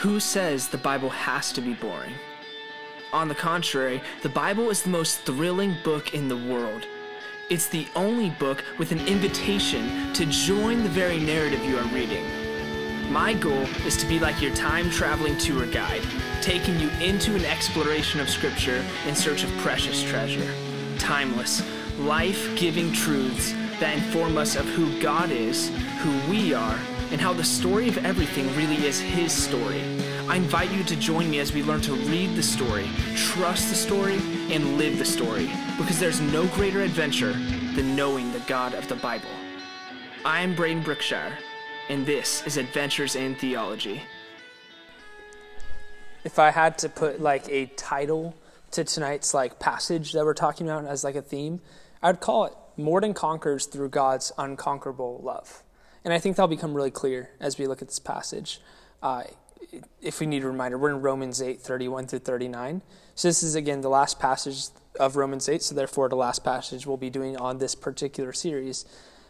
Who says the Bible has to be boring? On the contrary, the Bible is the most thrilling book in the world. It's the only book with an invitation to join the very narrative you are reading. My goal is to be like your time traveling tour guide, taking you into an exploration of Scripture in search of precious treasure. Timeless, life giving truths that inform us of who God is, who we are, and how the story of everything really is His story. I invite you to join me as we learn to read the story, trust the story, and live the story, because there's no greater adventure than knowing the God of the Bible. I'm Braden Brookshire, and this is Adventures in Theology. If I had to put like a title to tonight's like passage that we're talking about as like a theme, I'd call it More Than Conquers Through God's Unconquerable Love. And I think that'll become really clear as we look at this passage. Uh, if we need a reminder, we're in Romans 8, 31 through 39. So this is, again, the last passage of Romans 8, so therefore the last passage we'll be doing on this particular series.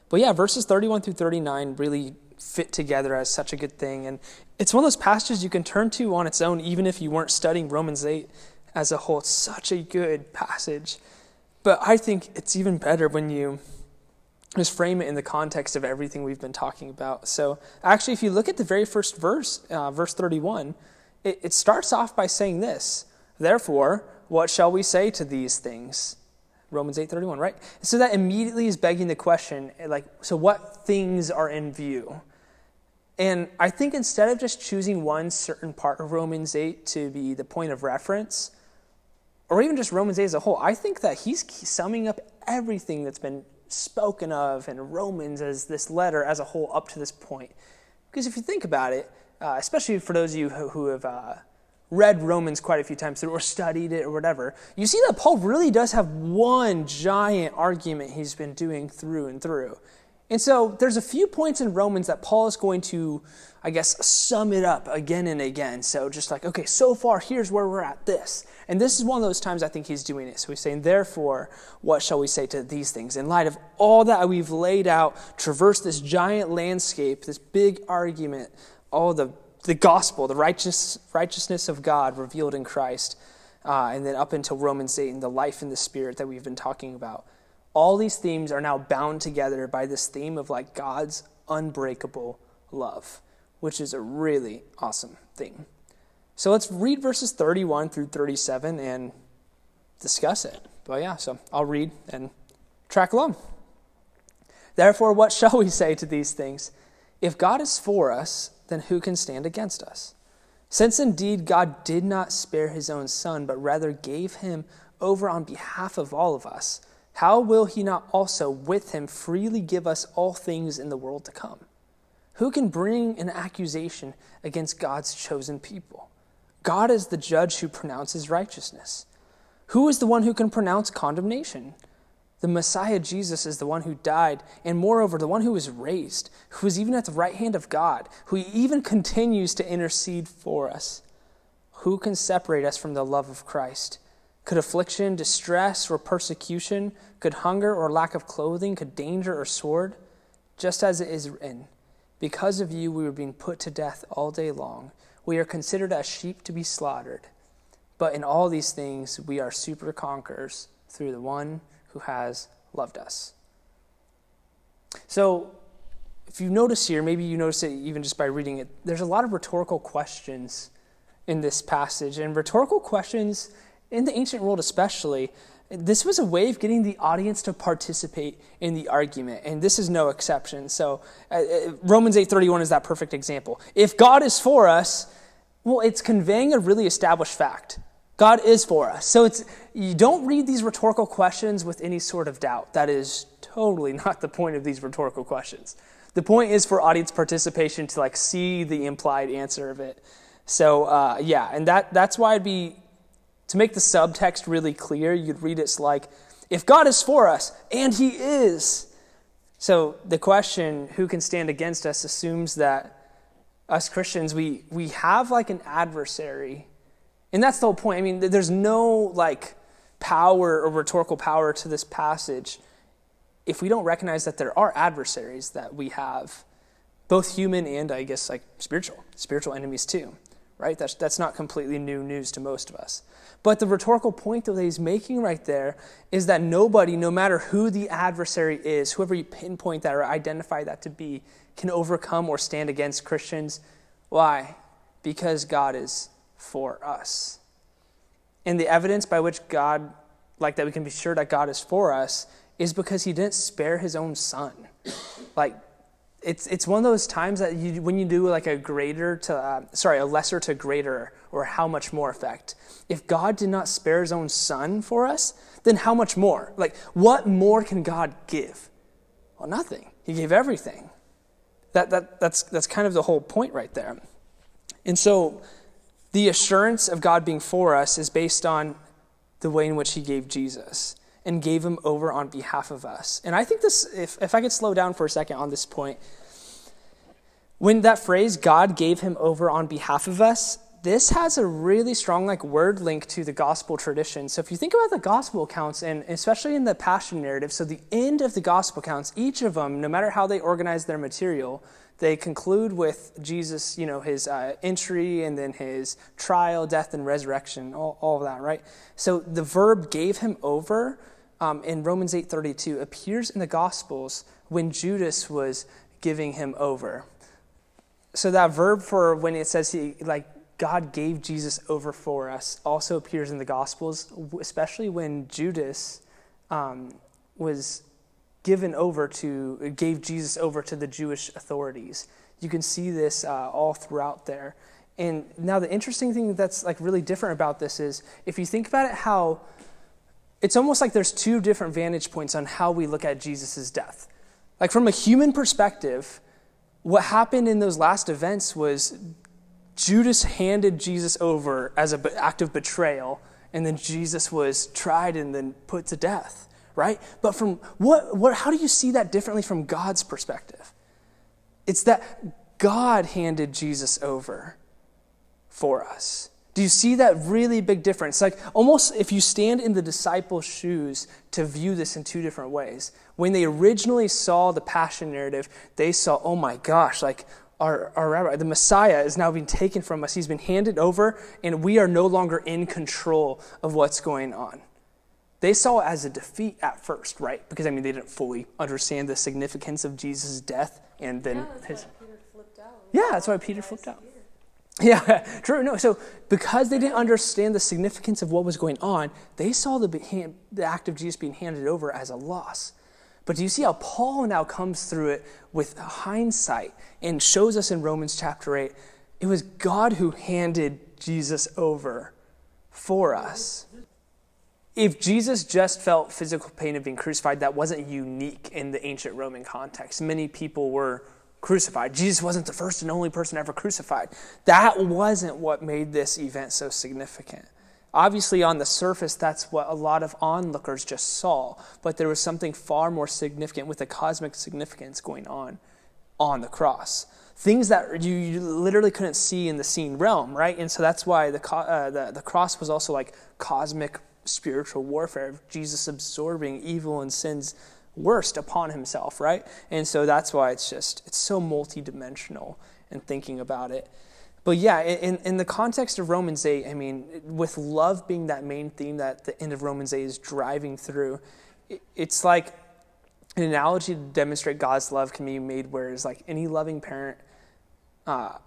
But yeah, verses 31 through 39 really fit together as such a good thing. And it's one of those passages you can turn to on its own, even if you weren't studying Romans 8 as a whole. It's such a good passage. But I think it's even better when you just frame it in the context of everything we've been talking about. So, actually, if you look at the very first verse, uh, verse 31, it, it starts off by saying this Therefore, what shall we say to these things? Romans 8:31, right? So that immediately is begging the question like so what things are in view? And I think instead of just choosing one certain part of Romans 8 to be the point of reference, or even just Romans 8 as a whole, I think that he's summing up everything that's been spoken of in Romans as this letter as a whole up to this point. Because if you think about it, uh, especially for those of you who, who have uh, read Romans quite a few times or studied it or whatever, you see that Paul really does have one giant argument he's been doing through and through. And so there's a few points in Romans that Paul is going to, I guess, sum it up again and again. So just like, okay, so far, here's where we're at this. And this is one of those times I think he's doing it. So he's saying, therefore, what shall we say to these things? In light of all that we've laid out, traversed this giant landscape, this big argument, all the, the gospel, the righteous, righteousness of God revealed in Christ, uh, and then up until Romans 8 and the life in the Spirit that we've been talking about all these themes are now bound together by this theme of like God's unbreakable love, which is a really awesome thing. So let's read verses 31 through 37 and discuss it. But yeah, so I'll read and track along. Therefore, what shall we say to these things? If God is for us, then who can stand against us? Since indeed God did not spare his own son, but rather gave him over on behalf of all of us how will he not also with him freely give us all things in the world to come? Who can bring an accusation against God's chosen people? God is the judge who pronounces righteousness. Who is the one who can pronounce condemnation? The Messiah Jesus is the one who died, and moreover, the one who was raised, who is even at the right hand of God, who even continues to intercede for us. Who can separate us from the love of Christ? Could affliction, distress, or persecution, could hunger or lack of clothing, could danger or sword? Just as it is written, Because of you we were being put to death all day long. We are considered as sheep to be slaughtered. But in all these things we are super conquerors through the one who has loved us. So, if you notice here, maybe you notice it even just by reading it, there's a lot of rhetorical questions in this passage. And rhetorical questions in the ancient world especially, this was a way of getting the audience to participate in the argument and this is no exception. So uh, uh romans 8.31 is that perfect example. If god is for us well it's conveying a really established fact. God is for us. So it's you don't read these rhetorical questions with any sort of doubt. That is totally not the point of these rhetorical questions. The point is for audience participation to like see the implied answer of it. So uh, yeah and that that's why i'd be to make the subtext really clear, you'd read it's like, if God is for us, and He is. So the question, who can stand against us, assumes that us Christians, we, we have like an adversary. And that's the whole point. I mean, there's no like power or rhetorical power to this passage if we don't recognize that there are adversaries that we have, both human and I guess like spiritual, spiritual enemies too. Right? That's, that's not completely new news to most of us. But the rhetorical point that he's making right there is that nobody, no matter who the adversary is, whoever you pinpoint that or identify that to be, can overcome or stand against Christians. Why? Because God is for us. And the evidence by which God, like that we can be sure that God is for us, is because he didn't spare his own son. Like, it's, it's one of those times that you, when you do like a greater to, uh, sorry, a lesser to greater or how much more effect. If God did not spare his own son for us, then how much more? Like, what more can God give? Well, nothing. He gave everything. That, that, that's, that's kind of the whole point right there. And so the assurance of God being for us is based on the way in which he gave Jesus and gave him over on behalf of us. And I think this, if, if I could slow down for a second on this point, when that phrase, God gave him over on behalf of us, this has a really strong like word link to the gospel tradition. So if you think about the gospel accounts, and especially in the passion narrative, so the end of the gospel accounts, each of them, no matter how they organize their material, they conclude with Jesus, you know, his uh, entry and then his trial, death, and resurrection, all, all of that, right? So the verb gave him over um, in Romans 8.32 appears in the Gospels when Judas was giving him over. So that verb for when it says he, like, God gave Jesus over for us also appears in the Gospels, especially when Judas um, was given over to, gave Jesus over to the Jewish authorities. You can see this uh, all throughout there. And now the interesting thing that's like really different about this is if you think about it, how it's almost like there's two different vantage points on how we look at Jesus' death. Like from a human perspective, what happened in those last events was Judas handed Jesus over as an act of betrayal, and then Jesus was tried and then put to death right? But from what, what, how do you see that differently from God's perspective? It's that God handed Jesus over for us. Do you see that really big difference? Like almost if you stand in the disciples' shoes to view this in two different ways. When they originally saw the passion narrative, they saw, oh my gosh, like our, our rabbi, the Messiah is now being taken from us. He's been handed over, and we are no longer in control of what's going on. They saw it as a defeat at first, right? Because, I mean, they didn't fully understand the significance of Jesus' death and then yeah, his. Yeah, that's why Peter flipped out. Yeah, true. No, so because they didn't understand the significance of what was going on, they saw the, the act of Jesus being handed over as a loss. But do you see how Paul now comes through it with hindsight and shows us in Romans chapter 8 it was God who handed Jesus over for us if Jesus just felt physical pain of being crucified, that wasn't unique in the ancient Roman context. Many people were crucified. Jesus wasn't the first and only person ever crucified. That wasn't what made this event so significant. Obviously, on the surface, that's what a lot of onlookers just saw, but there was something far more significant with a cosmic significance going on on the cross. Things that you, you literally couldn't see in the seen realm, right? And so that's why the, uh, the, the cross was also like cosmic spiritual warfare of Jesus absorbing evil and sin's worst upon himself, right? And so that's why it's just, it's so multidimensional in thinking about it. But yeah, in, in the context of Romans 8, I mean, with love being that main theme that the end of Romans 8 is driving through, it's like an analogy to demonstrate God's love can be made where it's like any loving parent, uh,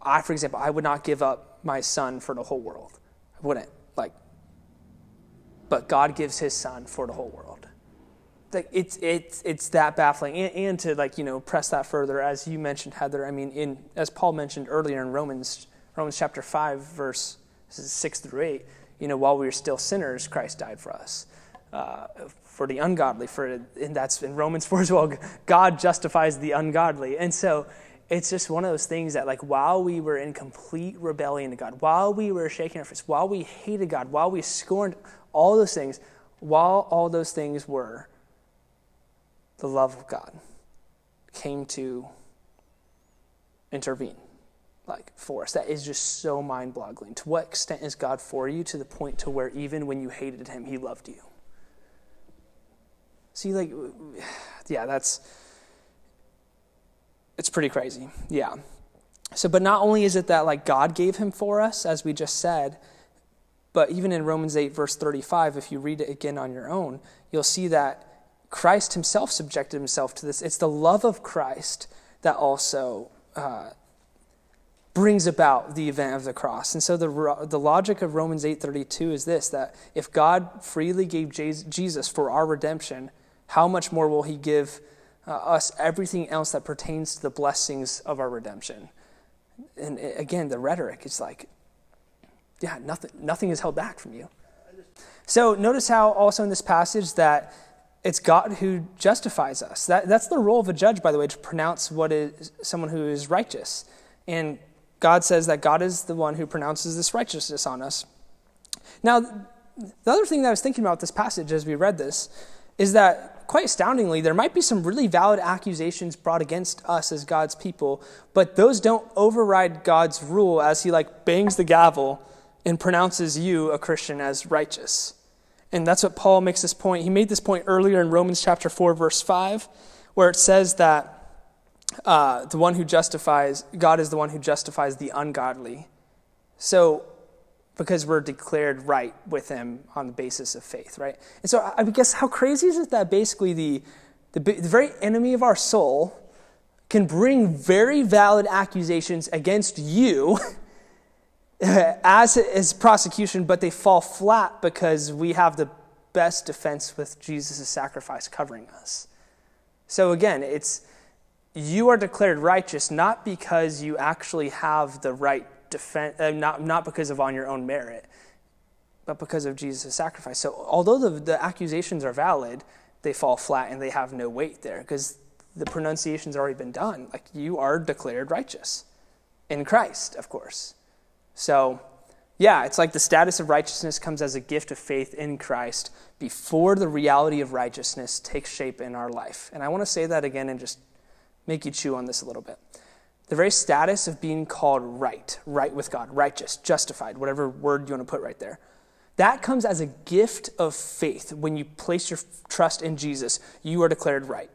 I, for example, I would not give up my son for the whole world. I wouldn't. Like, but God gives his son for the whole world. Like it's it's it's that baffling, and, and, to like you know press that further, as you mentioned, Heather. I mean, in as Paul mentioned earlier in Romans Romans chapter five, verse six through eight. You know, while we were still sinners, Christ died for us. Uh, for the ungodly, for and that's in Romans four as well. God justifies the ungodly, and so it's just one of those things that like while we were in complete rebellion to God, while we were shaking our fists, while we hated God, while we scorned all those things, while all those things were, the love of God came to intervene like for us. That is just so mind-boggling. To what extent is god for you to the point to where even when you hated him he loved you? See like yeah that's it's pretty crazy. Yeah. So, but not only is it that like God gave him for us, as we just said, but even in Romans 8, verse 35, if you read it again on your own, you'll see that Christ himself subjected himself to this. It's the love of Christ that also uh, brings about the event of the cross. And so the, the logic of Romans 8:32 is this that if God freely gave Jesus for our redemption, how much more will he give uh, us everything else that pertains to the blessings of our redemption? And again, the rhetoric is like yeah, nothing nothing is held back from you. So notice how also in this passage that it's God who justifies us. That, that's the role of a judge, by the way, to pronounce what is someone who is righteous. And God says that God is the one who pronounces this righteousness on us. Now, the other thing that I was thinking about this passage as we read this is that, quite astoundingly, there might be some really valid accusations brought against us as God's people, but those don't override God's rule as he like bangs the gavel and pronounces you, a Christian, as righteous. And that's what Paul makes this point. He made this point earlier in Romans chapter 4, verse 5, where it says that uh, the one who justifies, God is the one who justifies the ungodly. So, because we're declared right with Him on the basis of faith, right? And so, I guess how crazy is it that basically the, the, the very enemy of our soul can bring very valid accusations against you as is prosecution, but they fall flat because we have the best defense with Jesus' sacrifice covering us. So again, it's you are declared righteous not because you actually have the right defense, uh, not, not because of on your own merit, but because of Jesus' sacrifice. So, although the, the accusations are valid, they fall flat and they have no weight there because the pronunciation's already been done. Like, you are declared righteous in Christ, of course. So, yeah, it's like the status of righteousness comes as a gift of faith in Christ before the reality of righteousness takes shape in our life. And I want to say that again and just make you chew on this a little bit. The very status of being called right, right with God, righteous, justified, whatever word you want to put right there, that comes as a gift of faith. When you place your trust in Jesus, you are declared right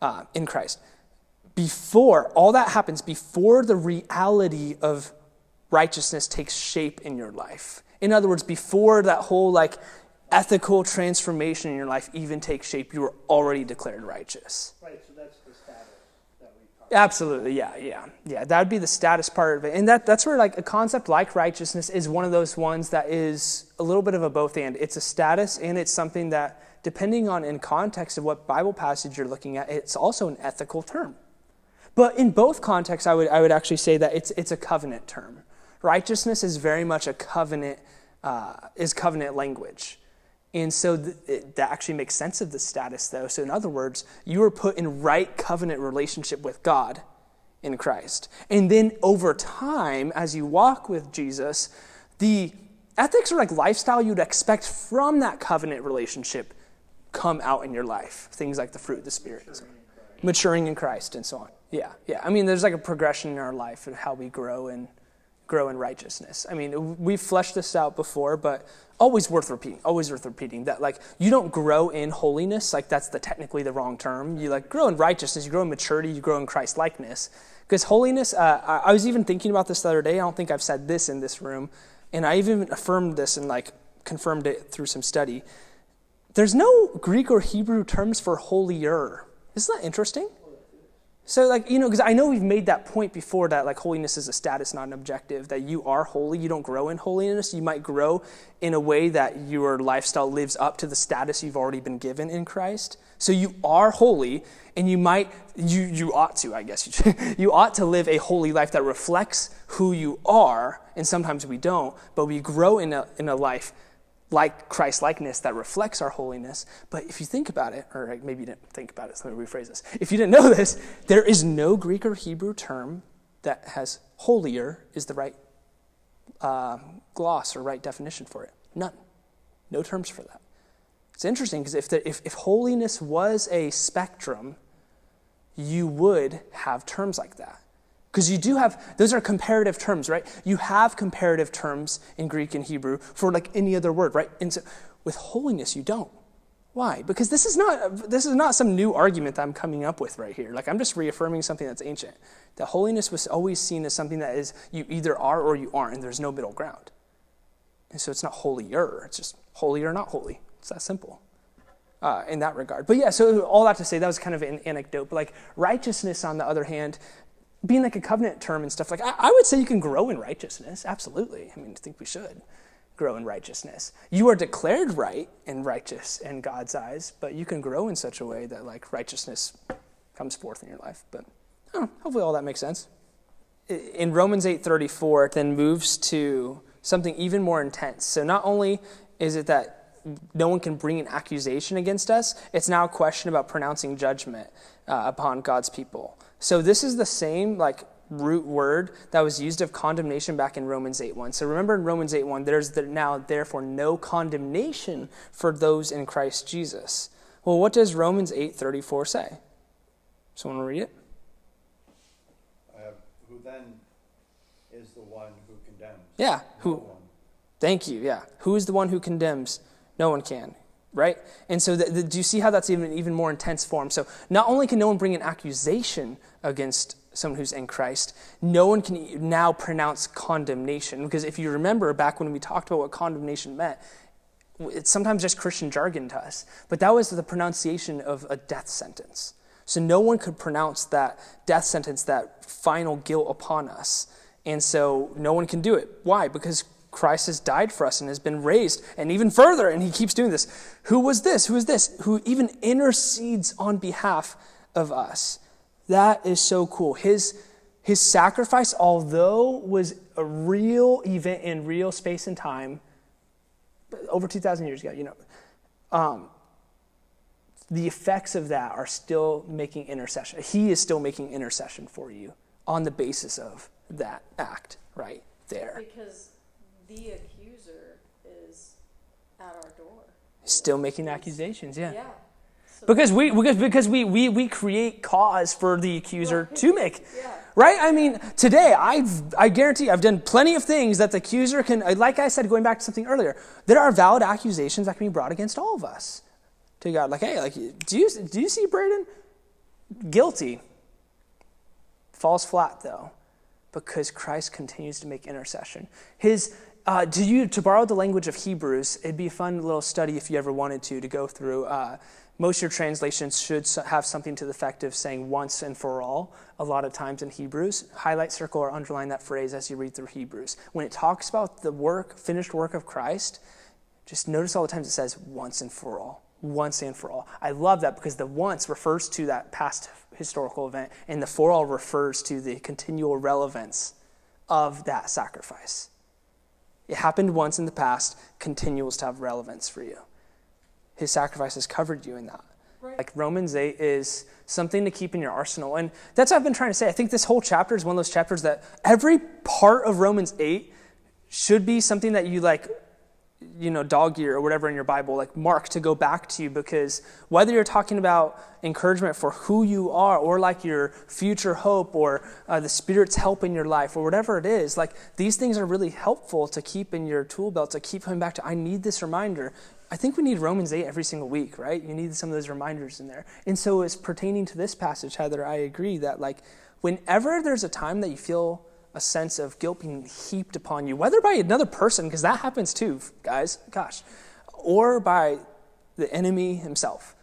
uh, in Christ. Before all that happens, before the reality of righteousness takes shape in your life. In other words, before that whole like ethical transformation in your life even takes shape, you are already declared righteous. Right, so that's the status that we talked Absolutely, yeah, yeah. Yeah, that would be the status part of it. And that, that's where like a concept like righteousness is one of those ones that is a little bit of a both and. It's a status and it's something that, depending on in context of what Bible passage you're looking at, it's also an ethical term. But in both contexts, I would, I would actually say that it's, it's a covenant term. Righteousness is very much a covenant, uh, is covenant language. And so th- it, that actually makes sense of the status, though. So, in other words, you are put in right covenant relationship with God in Christ. And then over time, as you walk with Jesus, the ethics or like lifestyle you'd expect from that covenant relationship come out in your life. Things like the fruit of the Spirit, maturing, maturing in Christ, and so on. Yeah, yeah. I mean, there's like a progression in our life of how we grow and grow in righteousness. I mean, we've fleshed this out before, but always worth repeating, always worth repeating that like you don't grow in holiness, like that's the technically the wrong term. You like grow in righteousness, you grow in maturity, you grow in Christ likeness. Because holiness, uh, I, I was even thinking about this the other day. I don't think I've said this in this room, and I even affirmed this and like confirmed it through some study. There's no Greek or Hebrew terms for holier. Isn't that interesting? So, like, you know, because I know we've made that point before that, like, holiness is a status, not an objective, that you are holy. You don't grow in holiness. You might grow in a way that your lifestyle lives up to the status you've already been given in Christ. So you are holy, and you might, you, you ought to, I guess, you you ought to live a holy life that reflects who you are, and sometimes we don't, but we grow in a, in a life like Christ likeness that reflects our holiness. But if you think about it, or maybe you didn't think about it, so let me rephrase this. If you didn't know this, there is no Greek or Hebrew term that has holier is the right uh, gloss or right definition for it. None. No terms for that. It's interesting because if, if, if holiness was a spectrum, you would have terms like that. Because you do have, those are comparative terms, right? You have comparative terms in Greek and Hebrew for like any other word, right? And so with holiness, you don't. Why? Because this is not this is not some new argument that I'm coming up with right here. Like I'm just reaffirming something that's ancient. That holiness was always seen as something that is you either are or you aren't, and there's no middle ground. And so it's not holier, it's just holy or not holy. It's that simple. Uh, in that regard. But yeah, so all that to say, that was kind of an anecdote. But like righteousness, on the other hand, being like a covenant term and stuff, like I, I would say you can grow in righteousness. Absolutely. I mean, I think we should grow in righteousness. You are declared right and righteous in God's eyes, but you can grow in such a way that like righteousness comes forth in your life. But know, hopefully all that makes sense. In Romans 8:34, it then moves to something even more intense. So not only is it that no one can bring an accusation against us, it's now a question about pronouncing judgment uh, upon God's people. So this is the same like root word that was used of condemnation back in Romans 8:1. So remember in Romans 8:1, there's now therefore no condemnation for those in Christ Jesus. Well, what does Romans 8:34 say? Someone read it? Uh, who then is the one who condemns? Yeah, who? No thank you. Yeah, who is the one who condemns? No one can right? And so, the, the, do you see how that's even even more intense form? So, not only can no one bring an accusation against someone who's in Christ, no one can now pronounce condemnation. Because if you remember back when we talked about what condemnation meant, it's sometimes just Christian jargon to us, but that was the pronunciation of a death sentence. So no one could pronounce that death sentence, that final guilt upon us. And so no one can do it. Why? Because Christ has died for us and has been raised, and even further, and he keeps doing this. Who was this? Who is this? Who even intercedes on behalf of us. That is so cool. His, his sacrifice, although was a real event in real space and time, over 2,000 years ago, you know, um, the effects of that are still making intercession. He is still making intercession for you on the basis of that act right there. Because the accuser is at our door. Still making accusations, yeah. Yeah. Because we because because we we we create cause for the accuser to make. Yeah. right? I mean today i i guarantee i've done plenty of things that the accuser can uh, like i said going back to something earlier there are valid accusations that can be brought against all of us. To god like hey like do you do you see braden guilty. Falls flat though because christ continues to make intercession. His uh, to you to borrow the language of hebrews it'd be a fun little study if you ever wanted to to go through uh, most of your translations should have something to the effect of saying once and for all a lot of times in Hebrews. Highlight, circle, or underline that phrase as you read through Hebrews. When it talks about the work, finished work of Christ, just notice all the times it says once and for all. Once and for all. I love that because the once refers to that past historical event, and the for all refers to the continual relevance of that sacrifice. It happened once in the past, continues to have relevance for you his sacrifice has covered you in that. Right. Like Romans 8 is something to keep in your arsenal. And that's what I've been trying to say. I think this whole chapter is one of those chapters that every part of Romans 8 should be something that you like, you know, dog ear or whatever in your Bible, like mark to go back to you because whether you're talking about encouragement for who you are or like your future hope or uh, the Spirit's help in your life or whatever it is, like these things are really helpful to keep in your tool belt, to keep coming back to, I need this reminder. I think we need Romans 8 every single week, right? You need some of those reminders in there. And so, as pertaining to this passage, Heather, I agree that, like, whenever there's a time that you feel a sense of guilt being heaped upon you, whether by another person, because that happens too, guys, gosh, or by the enemy himself,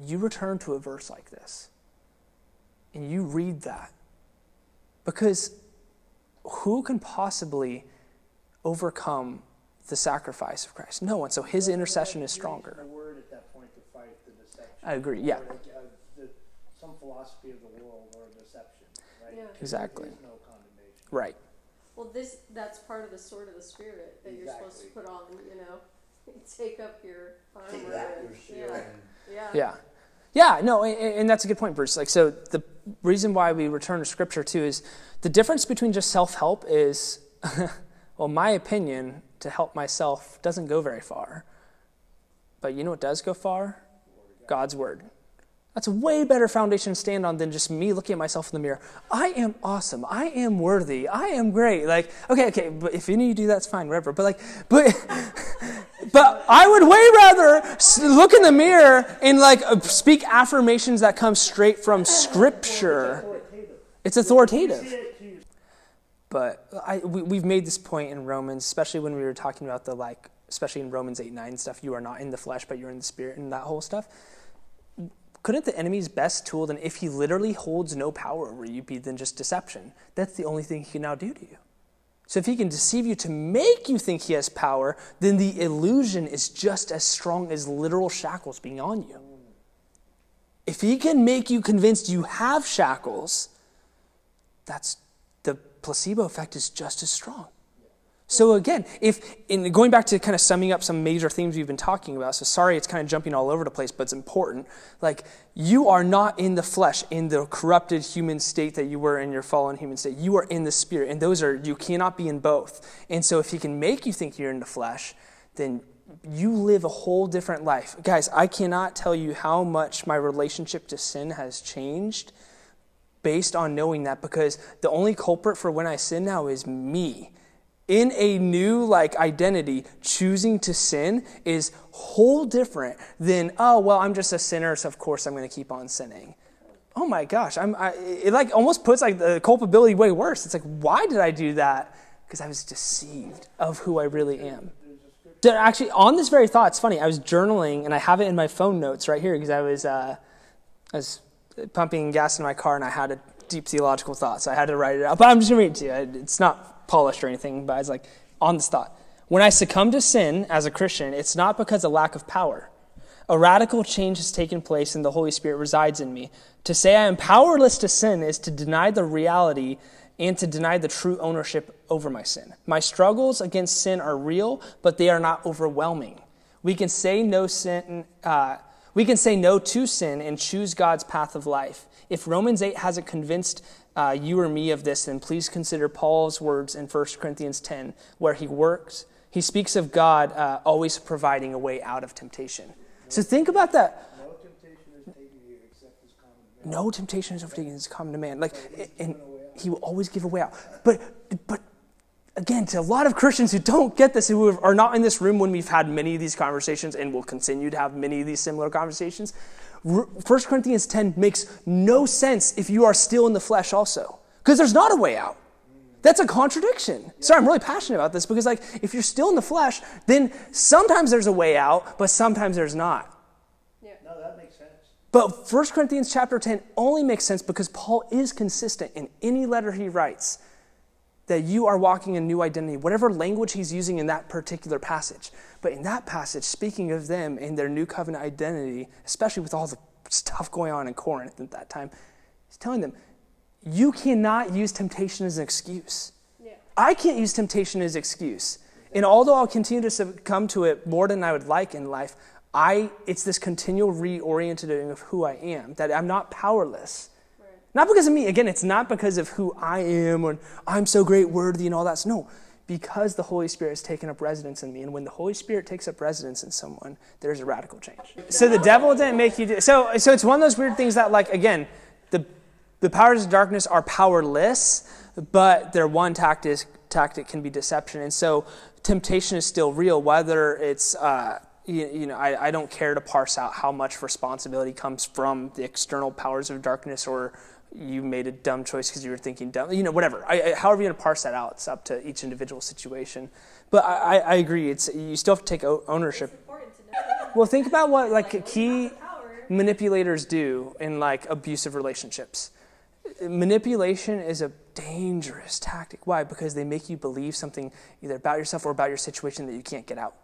you return to a verse like this and you read that. Because who can possibly overcome the sacrifice of Christ. No one. So his intercession is stronger. I agree. Yeah. Uh, some philosophy of the world or deception, right? Yeah. Exactly. no condemnation. Right. Well, this that's part of the sword of the spirit that you're supposed to put on. You know, take up your armor. and, yeah. yeah. Yeah. Yeah, no, and, and that's a good point, Bruce. Like, so the reason why we return to Scripture too is the difference between just self-help is, well, my opinion to help myself doesn't go very far. But you know what does go far? God's word. That's a way better foundation to stand on than just me looking at myself in the mirror. I am awesome. I am worthy. I am great. Like, okay, okay, but if any of you do that's fine, whatever. But like, but but I would way rather look in the mirror and like uh, speak affirmations that come straight from Scripture. It's authoritative. But I, we, we've made this point in Romans, especially when we were talking about the like, especially in Romans 8 9 stuff, you are not in the flesh, but you're in the spirit, and that whole stuff couldn't the enemy's best tool then if he literally holds no power over you be then just deception? That's the only thing he can now do to you. So if he can deceive you to make you think he has power then the illusion is just as strong as literal shackles being on you. If he can make you convinced you have shackles that's the placebo effect is just as strong so again, if in going back to kind of summing up some major themes we've been talking about, so sorry it's kind of jumping all over the place, but it's important. Like you are not in the flesh, in the corrupted human state that you were in your fallen human state. You are in the spirit, and those are you cannot be in both. And so if he can make you think you're in the flesh, then you live a whole different life. Guys, I cannot tell you how much my relationship to sin has changed based on knowing that because the only culprit for when I sin now is me in a new like identity choosing to sin is whole different than oh well i'm just a sinner so of course i'm going to keep on sinning. Oh my gosh i'm I, it like almost puts like the culpability way worse. It's like why did i do that? Because i was deceived of who i really am. Actually on this very thought it's funny i was journaling and i have it in my phone notes right here because i was uh, i was pumping gas in my car and i had a deep theological thought so i had to write it out but i'm just going to read it to you. It's not polished or anything, but I was like on this thought. When I succumb to sin as a Christian, it's not because of lack of power. A radical change has taken place and the Holy Spirit resides in me. To say I am powerless to sin is to deny the reality and to deny the true ownership over my sin. My struggles against sin are real, but they are not overwhelming. We can say no sin. Uh, we can say no to sin and choose God's path of life. If Romans 8 hasn't convinced uh, you or me of this, then please consider Paul's words in 1 Corinthians 10, where he works. He speaks of God uh, always providing a way out of temptation. So think about that. No temptation is taken you except his common man. No temptation is overtaken his common man. Like, and he will always give a way out. But, but again, to a lot of Christians who don't get this, who are not in this room when we've had many of these conversations and will continue to have many of these similar conversations, 1 Corinthians 10 makes no sense if you are still in the flesh also, because there's not a way out. That's a contradiction. Sorry, I'm really passionate about this because, like, if you're still in the flesh, then sometimes there's a way out, but sometimes there's not. Yeah. No, that makes sense. But 1 Corinthians chapter 10 only makes sense because Paul is consistent in any letter he writes that you are walking in new identity, whatever language he's using in that particular passage. But in that passage, speaking of them and their new covenant identity, especially with all the stuff going on in Corinth at that time, he's telling them, you cannot use temptation as an excuse. Yeah. I can't use temptation as an excuse. And although I'll continue to succumb to it more than I would like in life, I, it's this continual reorienting of who I am, that I'm not powerless not because of me. Again, it's not because of who I am or I'm so great, worthy, and all that. No, because the Holy Spirit has taken up residence in me. And when the Holy Spirit takes up residence in someone, there's a radical change. So the devil didn't make you do so so it's one of those weird things that like again, the the powers of darkness are powerless, but their one tactic tactic can be deception. And so temptation is still real, whether it's uh, you, you, know, I, I don't care to parse out how much responsibility comes from the external powers of darkness or you made a dumb choice because you were thinking dumb, you know, whatever. I, I, however you're going to parse that out, it's up to each individual situation. But I, I agree, it's you still have to take ownership. Well, think about what like key manipulators do in like abusive relationships. Manipulation is a dangerous tactic. Why? Because they make you believe something either about yourself or about your situation that you can't get out.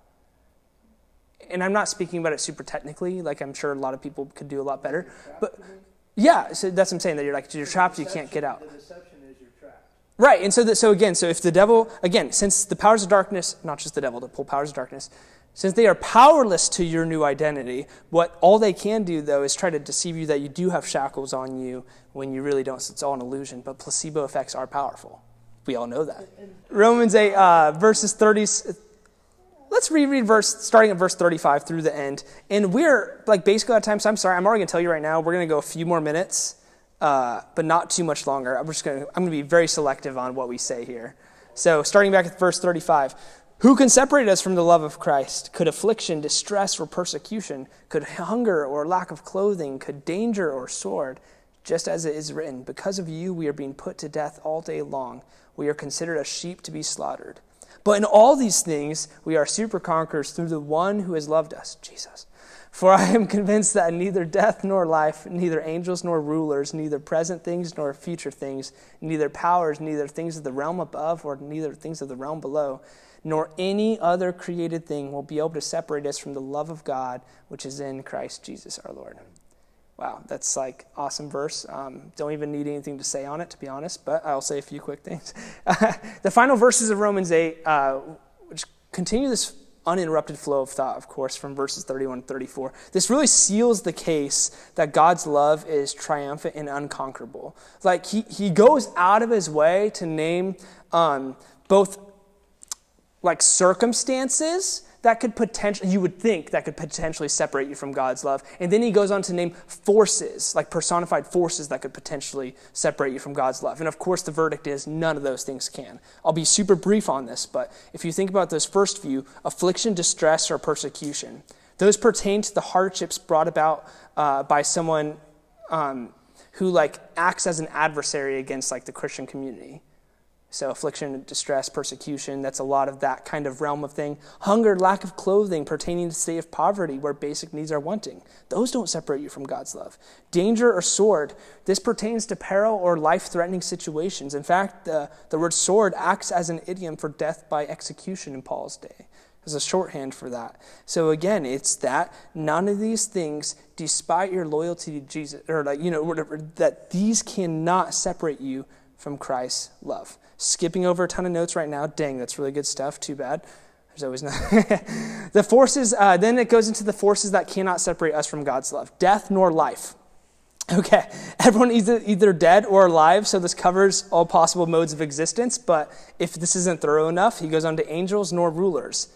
And I'm not speaking about it super technically, like I'm sure a lot of people could do a lot better. But yeah, so that's what I'm saying. That you're like you're trapped, you can't get out. The deception is you're trapped. Right, and so that, so again, so if the devil again, since the powers of darkness, not just the devil, the pull powers of darkness, since they are powerless to your new identity, what all they can do though is try to deceive you that you do have shackles on you when you really don't. So it's all an illusion. But placebo effects are powerful. We all know that. Romans eight uh, verses thirty. Let's reread verse starting at verse 35 through the end. And we're like basically out of time, so I'm sorry. I'm already gonna tell you right now, we're gonna go a few more minutes, uh, but not too much longer. I'm just gonna I'm gonna be very selective on what we say here. So starting back at verse 35. Who can separate us from the love of Christ? Could affliction, distress, or persecution? Could hunger or lack of clothing? Could danger or sword? Just as it is written, Because of you we are being put to death all day long. We are considered as sheep to be slaughtered. But in all these things, we are super conquerors through the one who has loved us, Jesus. For I am convinced that neither death nor life, neither angels nor rulers, neither present things nor future things, neither powers, neither things of the realm above or neither things of the realm below, nor any other created thing will be able to separate us from the love of God which is in Christ Jesus our Lord. Wow, that's like awesome verse. Um, don't even need anything to say on it, to be honest, but I'll say a few quick things. the final verses of Romans 8, uh, which continue this uninterrupted flow of thought, of course, from verses 31 to 34. This really seals the case that God's love is triumphant and unconquerable. Like, he, he goes out of his way to name um, both like circumstances that could potentially, you would think that could potentially separate you from God's love. And then he goes on to name forces, like personified forces that could potentially separate you from God's love. And of course, the verdict is none of those things can. I'll be super brief on this, but if you think about those first few affliction, distress, or persecution, those pertain to the hardships brought about uh, by someone um, who like acts as an adversary against like the Christian community. So, affliction, distress, persecution, that's a lot of that kind of realm of thing. Hunger, lack of clothing, pertaining to state of poverty where basic needs are wanting. Those don't separate you from God's love. Danger or sword, this pertains to peril or life threatening situations. In fact, the, the word sword acts as an idiom for death by execution in Paul's day, as a shorthand for that. So, again, it's that none of these things, despite your loyalty to Jesus, or like, you know, whatever, that these cannot separate you from Christ's love. Skipping over a ton of notes right now. Dang, that's really good stuff. Too bad. There's always not. the forces, uh, then it goes into the forces that cannot separate us from God's love death nor life. Okay, everyone is either dead or alive, so this covers all possible modes of existence. But if this isn't thorough enough, he goes on to angels nor rulers.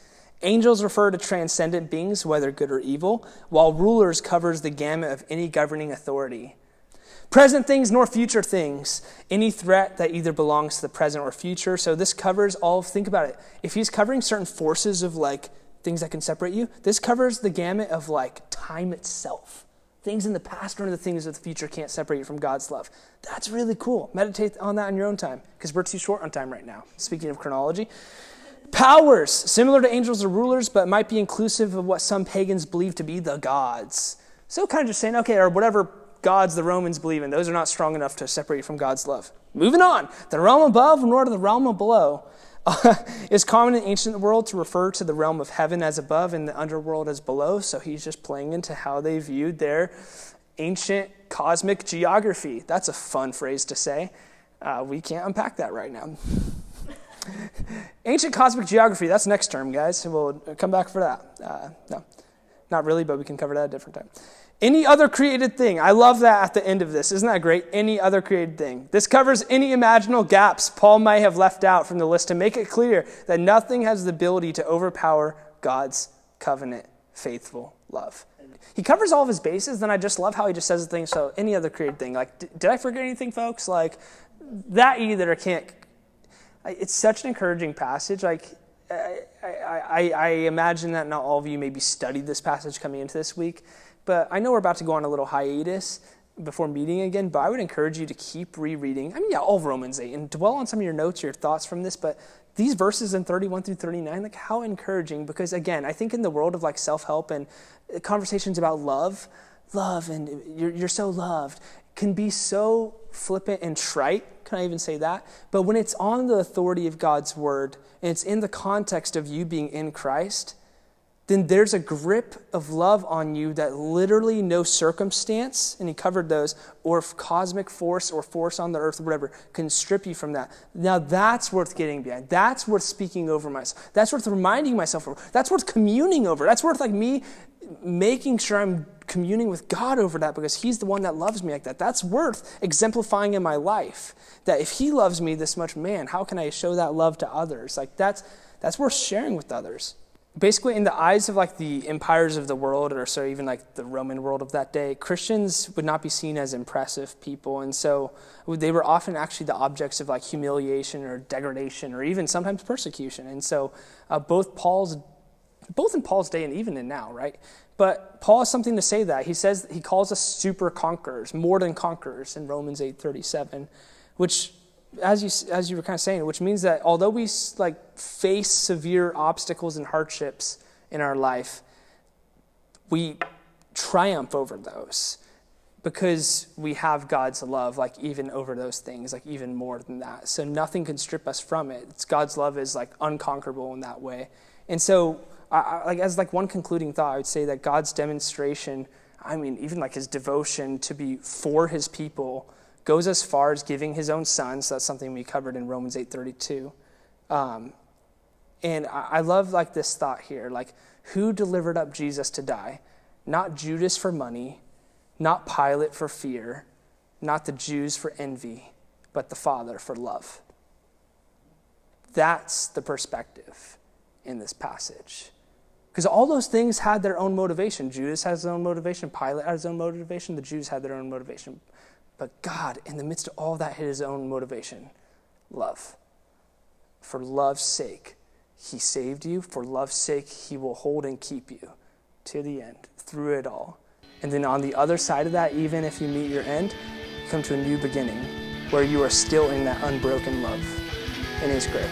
Angels refer to transcendent beings, whether good or evil, while rulers covers the gamut of any governing authority present things nor future things. Any threat that either belongs to the present or future. So this covers all, think about it. If he's covering certain forces of like things that can separate you, this covers the gamut of like time itself. Things in the past or the things of the future can't separate you from God's love. That's really cool. Meditate on that in your own time because we're too short on time right now. Speaking of chronology. Powers, similar to angels or rulers, but might be inclusive of what some pagans believe to be the gods. So kind of just saying, okay, or whatever gods the Romans believe in. Those are not strong enough to separate you from God's love. Moving on. The realm above nor the realm below uh, is common in ancient world to refer to the realm of heaven as above and the underworld as below. So he's just playing into how they viewed their ancient cosmic geography. That's a fun phrase to say. Uh, we can't unpack that right now. ancient cosmic geography, that's next term, guys. We'll come back for that. Uh, no, not really, but we can cover that at a different time. Any other created thing. I love that at the end of this. Isn't that great? Any other created thing. This covers any imaginable gaps Paul might have left out from the list to make it clear that nothing has the ability to overpower God's covenant faithful love. He covers all of his bases, then I just love how he just says the thing. So, any other created thing. Like, did I forget anything, folks? Like, that either can't. It's such an encouraging passage. Like, I, I, I imagine that not all of you maybe studied this passage coming into this week. But I know we're about to go on a little hiatus before meeting again, but I would encourage you to keep rereading. I mean, yeah, all of Romans 8 and dwell on some of your notes, your thoughts from this, but these verses in 31 through 39, like how encouraging, because again, I think in the world of like self help and conversations about love, love and you're, you're so loved can be so flippant and trite. Can I even say that? But when it's on the authority of God's word and it's in the context of you being in Christ, then there's a grip of love on you that literally no circumstance, and he covered those, or cosmic force or force on the earth or whatever, can strip you from that. Now that's worth getting behind. That's worth speaking over myself. That's worth reminding myself of. That's worth communing over. That's worth like me making sure I'm communing with God over that because he's the one that loves me like that. That's worth exemplifying in my life. That if he loves me this much, man, how can I show that love to others? Like that's that's worth sharing with others. Basically in the eyes of like the empires of the world or so even like the roman world of that day christians would not be seen as impressive people. And so they were often actually the objects of like humiliation or degradation or even sometimes persecution. And so uh, both paul's both in paul's day and even in now right? But paul has something to say that. He says he calls us super conquerors more than conquerors in romans 8.37 which as you as you were kind of saying, which means that although we like face severe obstacles and hardships in our life, we triumph over those because we have God's love, like even over those things, like even more than that. So nothing can strip us from it. It's God's love is like unconquerable in that way. And so, I, like as like one concluding thought, I would say that God's demonstration, I mean, even like His devotion to be for His people goes as far as giving his own son. So that's something we covered in Romans 8:32. Um, and I, I love like this thought here, like who delivered up Jesus to die? Not Judas for money, not Pilate for fear, not the Jews for envy, but the Father for love. That's the perspective in this passage. Because all those things had their own motivation. Judas has his own motivation, Pilate had his own motivation, the Jews had their own motivation. But God, in the midst of all that, had his own motivation love. For love's sake, he saved you. For love's sake, he will hold and keep you to the end, through it all. And then on the other side of that, even if you meet your end, you come to a new beginning where you are still in that unbroken love in his grip.